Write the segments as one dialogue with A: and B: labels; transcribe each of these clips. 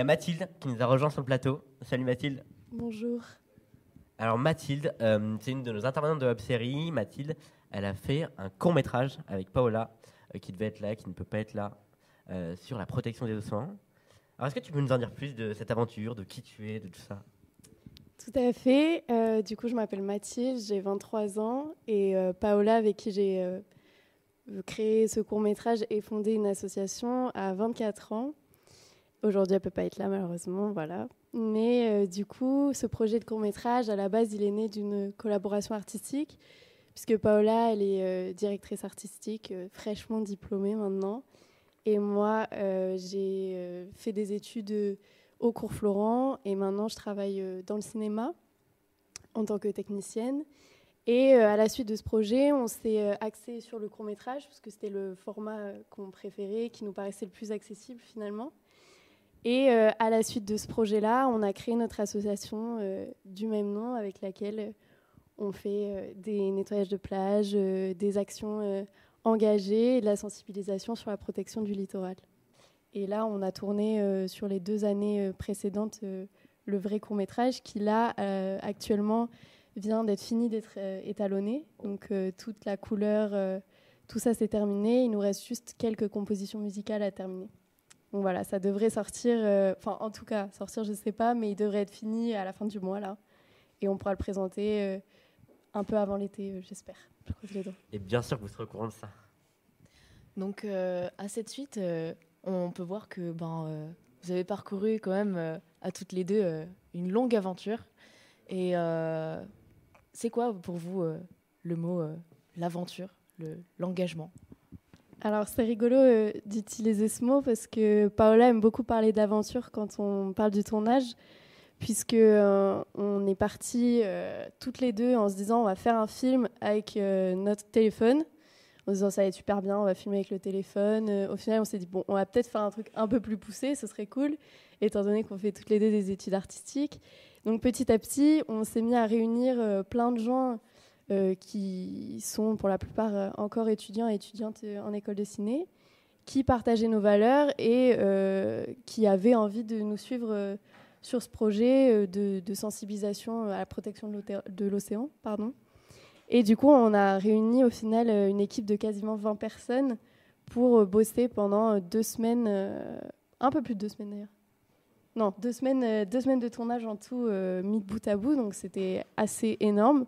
A: Y a Mathilde qui nous a rejoint sur le plateau. Salut Mathilde.
B: Bonjour.
A: Alors Mathilde, euh, c'est une de nos intervenantes de Web Série. Mathilde, elle a fait un court métrage avec Paola, euh, qui devait être là, qui ne peut pas être là, euh, sur la protection des océans. Alors est-ce que tu peux nous en dire plus de cette aventure, de qui tu es, de tout ça?
B: Tout à fait. Du coup, je m'appelle Mathilde, j'ai 23 ans et Paola, avec qui j'ai créé ce court métrage et fondé une association, à 24 ans. Aujourd'hui, elle peut pas être là malheureusement, voilà. Mais euh, du coup, ce projet de court métrage, à la base, il est né d'une collaboration artistique, puisque Paola, elle est euh, directrice artistique, euh, fraîchement diplômée maintenant. Et moi, j'ai fait des études au cours Florent et maintenant je travaille dans le cinéma en tant que technicienne. Et à la suite de ce projet, on s'est axé sur le court métrage, parce que c'était le format qu'on préférait, qui nous paraissait le plus accessible finalement. Et euh, à la suite de ce projet-là, on a créé notre association euh, du même nom avec laquelle euh, on fait des nettoyages de plage, des actions engagées et de la sensibilisation sur la protection du littoral. Et là, on a tourné sur les deux années précédentes le vrai court métrage qui, là, actuellement, vient d'être fini d'être étalonné. Donc, toute la couleur, tout ça, c'est terminé. Il nous reste juste quelques compositions musicales à terminer. Donc voilà, ça devrait sortir, euh, enfin en tout cas, sortir je sais pas, mais il devrait être fini à la fin du mois là. Et on pourra le présenter euh, un peu avant l'été, euh, j'espère. Je.
A: Et bien sûr que vous serez au courant de ça.
C: Donc euh, à cette suite, euh, on peut voir que ben, euh, vous avez parcouru quand même euh, à toutes les deux euh, une longue aventure. Et euh, c'est quoi pour vous euh, le mot euh, l'aventure, le- l'engagement?
B: Alors c'est rigolo euh, d'utiliser ce mot parce que Paola aime beaucoup parler d'aventure quand on parle du tournage, puisque euh, on est partis euh, toutes les deux en se disant on va faire un film avec euh, notre téléphone, en se disant ça va être super bien, on va filmer avec le téléphone. Au final on s'est dit bon on va peut-être faire un truc un peu plus poussé, ce serait cool, étant donné qu'on fait toutes les deux des études artistiques. Donc petit à petit on s'est mis à réunir plein de gens qui sont pour la plupart euh, encore étudiants et étudiantes euh, en école de ciné, qui partageaient nos valeurs et euh, qui avaient envie de nous suivre euh, sur ce projet euh, de, sensibilisation à la protection de l'océan. pardon. Et du coup, on a réuni au final euh, une équipe de quasiment 20 personnes pour euh, bosser pendant euh, deux semaines, euh, un peu plus de deux semaines d'ailleurs. Non, deux semaines, euh, deux semaines de tournage en tout, euh, mis bout à bout, donc c'était assez énorme.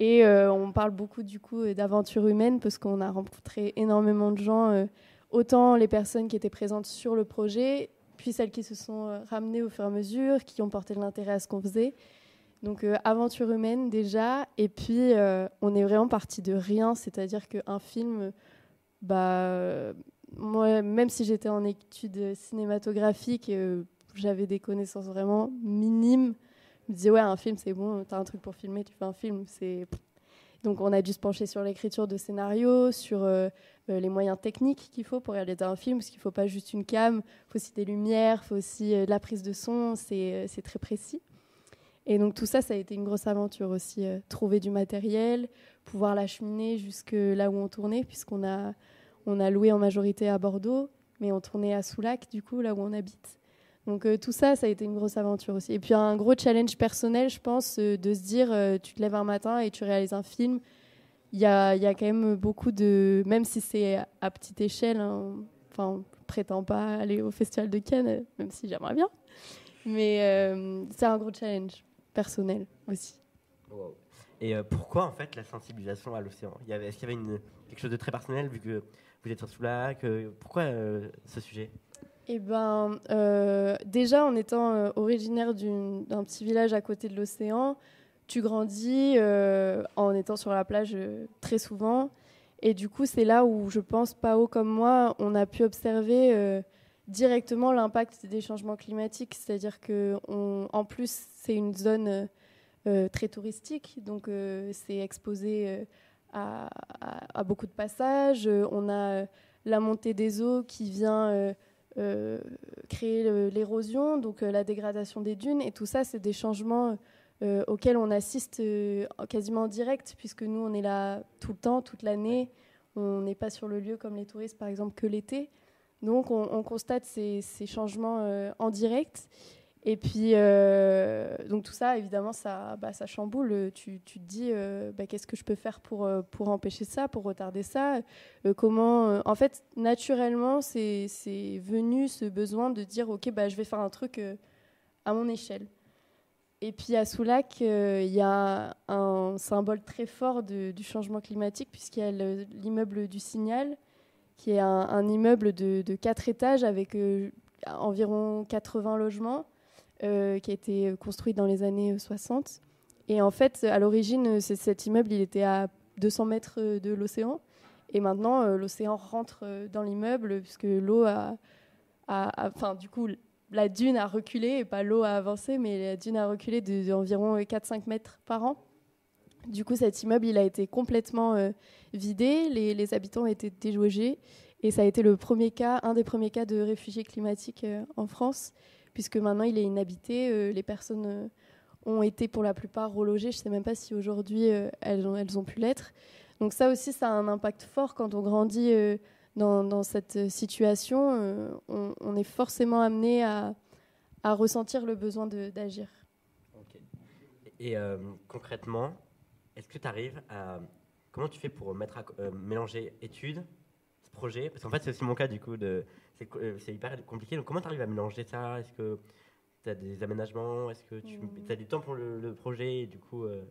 B: Et euh, on parle beaucoup du coup euh, d'aventure humaine parce qu'on a rencontré énormément de gens, euh, autant les personnes qui étaient présentes sur le projet, puis celles qui se sont ramenées au fur et à mesure, qui ont porté de l'intérêt à ce qu'on faisait. Donc aventure humaine déjà, et puis on est vraiment parti de rien, c'est-à-dire qu'un film, bah, moi, même si j'étais en études cinématographiques, j'avais des connaissances vraiment minimes. Me disais, ouais, un film, c'est bon, t'as un truc pour filmer, tu fais un film. c'est Donc, on a dû se pencher sur l'écriture de scénario, sur euh, euh, les moyens techniques qu'il faut pour réaliser un film, parce qu'il ne faut pas juste une cam, il faut aussi des lumières, il faut aussi euh, de la prise de son, c'est très précis. Et donc, tout ça, ça a été une grosse aventure aussi. trouver du matériel, pouvoir l'acheminer jusque là où on tournait, puisqu'on a, on a loué en majorité à Bordeaux, mais on tournait à Soulac, du coup, là où on habite. Donc euh, tout ça, ça a été une grosse aventure aussi. Et puis un gros challenge personnel, je pense, euh, de se dire, euh, tu te lèves un matin et tu réalises un film. Il y a, y a quand même beaucoup de... Même si c'est à, petite échelle, hein, enfin, on prétend pas aller au Festival de Cannes, même si j'aimerais bien. Mais c'est un gros challenge personnel aussi.
A: Et pourquoi en fait la sensibilisation à l'océan? Est-ce qu'il y avait une, quelque chose de très personnel vu que vous êtes sur Soulac Pourquoi ce sujet?
B: Eh ben, euh, déjà en étant euh, originaire d'un petit village à côté de l'océan, tu grandis euh, en étant sur la plage très souvent. Et du coup, c'est là où je pense, Pao comme moi, on a pu observer directement l'impact des changements climatiques. C'est-à-dire que, en plus, c'est une zone très touristique, donc c'est exposé à, beaucoup de passages. On a la montée des eaux qui vient créer le- l'érosion, donc euh, la dégradation des dunes. Et tout ça, c'est des changements euh, auxquels on assiste euh, en- quasiment en direct, puisque nous, on est là tout le temps, toute l'année. On n'est pas sur le lieu comme les touristes, par exemple, que l'été. Donc on, constate ces, changements euh, en direct. Et puis, euh, donc tout ça, évidemment, ça, bah, chamboule. Tu, te dis, euh, bah, qu'est-ce que je peux faire pour, pour empêcher ça, pour retarder ça? Comment En fait, naturellement, c'est venu ce besoin de dire, OK, bah, je vais faire un truc à mon échelle. Et puis à Soulac, il y a un symbole très fort du changement climatique, puisqu'il y a l'immeuble du Signal, qui est un, immeuble de, de, 4 étages avec euh, environ 80 logements, euh, qui a été construit dans les années 60. Et en fait, à l'origine, cet immeuble, il était à 200 mètres de l'océan. Et maintenant, euh, l'océan rentre dans l'immeuble, puisque l'eau a, Enfin, du coup, la dune a reculé, pas l'eau a avancé, mais la dune a reculé d'environ 4-5 mètres par an. Du coup, cet immeuble, il a été complètement euh, vidé, les, habitants ont été délogés, et ça a été le premier cas, un des premiers cas de réfugiés climatiques euh, en France, puisque maintenant il est inhabité, euh, les personnes ont été pour la plupart relogées, je ne sais même pas si aujourd'hui elles, ont, elles ont pu l'être. Donc ça aussi, ça a un impact fort quand on grandit dans, cette situation, on, est forcément amené à, ressentir le besoin d'agir.
A: Et concrètement, est-ce que tu arrives à. Comment tu fais pour euh, mélanger études, projet Parce qu'en fait, c'est aussi mon cas, du coup. De, c'est, euh, hyper compliqué. Donc, comment tu arrives à mélanger ça? Est-ce que tu as des aménagements? Est-ce que tu as du temps pour le, projet Du coup. Euh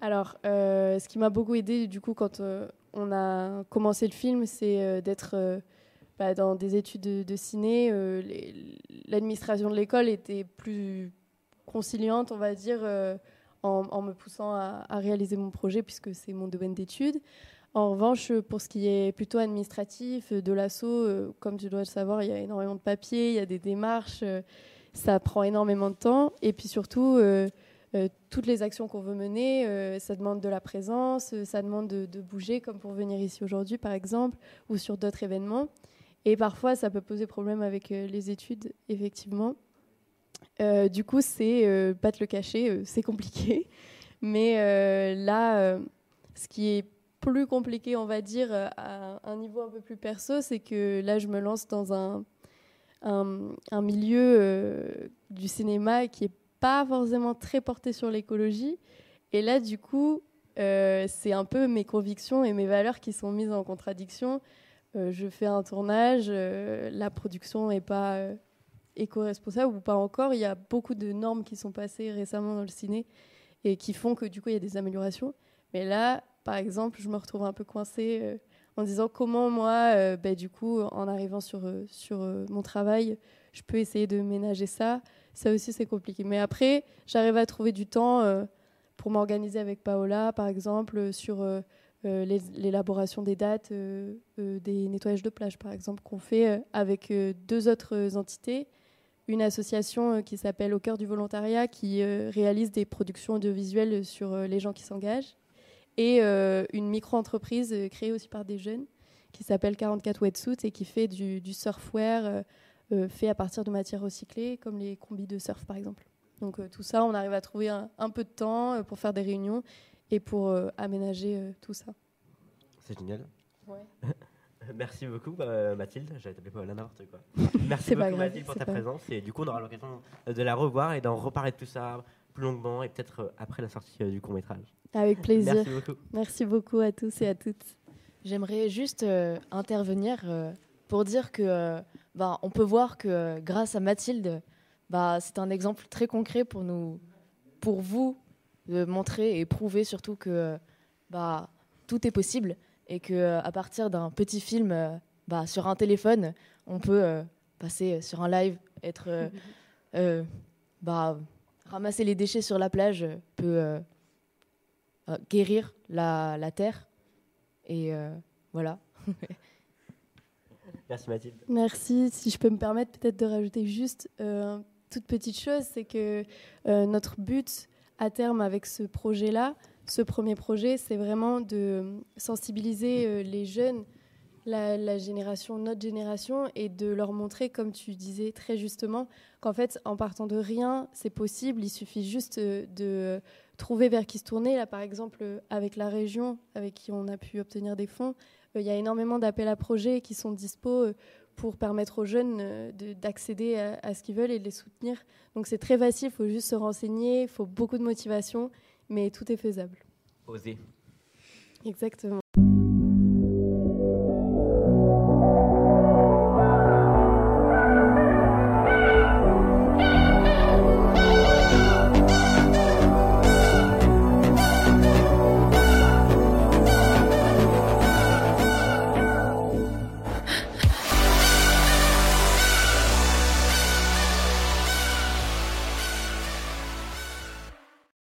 B: Alors, ce qui m'a beaucoup aidé, du coup, quand on a commencé le film, c'est d'être. Bah, dans des études de, de ciné, l'administration de l'école était plus conciliante, on va dire, en, me poussant à, réaliser mon projet puisque c'est mon domaine d'études. En revanche, pour ce qui est plutôt administratif, de l'assaut, euh, comme tu dois le savoir, il y a énormément de papiers, il y a des démarches, euh, ça prend énormément de temps. Et puis surtout, euh, toutes les actions qu'on veut mener, ça demande de la présence, ça demande de, bouger, comme pour venir ici aujourd'hui, par exemple, ou sur d'autres événements. Et parfois, ça peut poser problème avec les études, effectivement. Euh, du coup, c'est euh, pas te le cacher, euh, c'est compliqué. Mais là, ce qui est plus compliqué, on va dire, à un niveau un peu plus perso, c'est que là, je me lance dans un, un, milieu du cinéma qui est pas forcément très porté sur l'écologie. Et là, du coup, c'est un peu mes convictions et mes valeurs qui sont mises en contradiction. je fais un tournage, la production n'est pas éco-responsable ou pas encore. Il y a beaucoup de normes qui sont passées récemment dans le ciné et qui font que du coup il y a des améliorations. Mais là, par exemple, je me retrouve un peu coincée euh, en disant comment moi, euh, bah, du coup, en arrivant sur, euh, sur mon travail, je peux essayer de ménager ça. Ça aussi, c'est compliqué. Mais après, j'arrive à trouver du temps pour m'organiser avec Paola, par exemple, sur l'élaboration des dates des nettoyages de plage, par exemple, qu'on fait avec deux autres entités une association qui s'appelle Au cœur du volontariat qui réalise des productions audiovisuelles sur les gens qui s'engagent et une micro-entreprise créée aussi par des jeunes qui s'appelle 44 Wetsuits et qui fait du, surfwear fait à partir de matières recyclées comme les combis de surf par exemple. Donc tout ça, on arrive à trouver un, un peu de temps pour faire des réunions et pour aménager tout ça.
A: C'est génial. Ouais. Merci beaucoup euh, Mathilde, j'avais tapé pas n'importe quoi. Merci beaucoup Mathilde pour ta présence et du coup on aura l'occasion de la revoir et d'en reparler de tout ça plus longuement et peut-être euh, après la sortie euh, du court métrage.
B: Avec plaisir. Merci beaucoup. Merci beaucoup à tous et à toutes.
C: J'aimerais juste intervenir pour dire que bah, on peut voir que grâce à Mathilde, bah, c'est un exemple très concret pour nous, pour vous, de montrer et prouver surtout que bah, tout est possible et que euh, à partir d'un petit film euh, bah, sur un téléphone, on peut euh, passer sur un live, être bah, ramasser les déchets sur la plage peut guérir la, la, terre et voilà.
A: Merci Mathilde.
B: Merci. Si je peux me permettre peut-être de rajouter juste une toute petite chose, c'est que notre but à terme avec ce projet-là, ce premier projet, c'est vraiment de sensibiliser euh, les jeunes, la, génération, notre génération, et de leur montrer, comme tu disais très justement, qu'en fait, en partant de rien, c'est possible. Il suffit juste euh, de trouver vers qui se tourner. Là, par exemple, avec la région, avec qui on a pu obtenir des fonds, euh, il y a énormément d'appels à projets qui sont dispo pour permettre aux jeunes d'accéder à, à, ce qu'ils veulent et de les soutenir. Donc c'est très facile, il faut juste se renseigner, il faut beaucoup de motivation, mais tout est faisable.
A: Oser.
B: Exactement.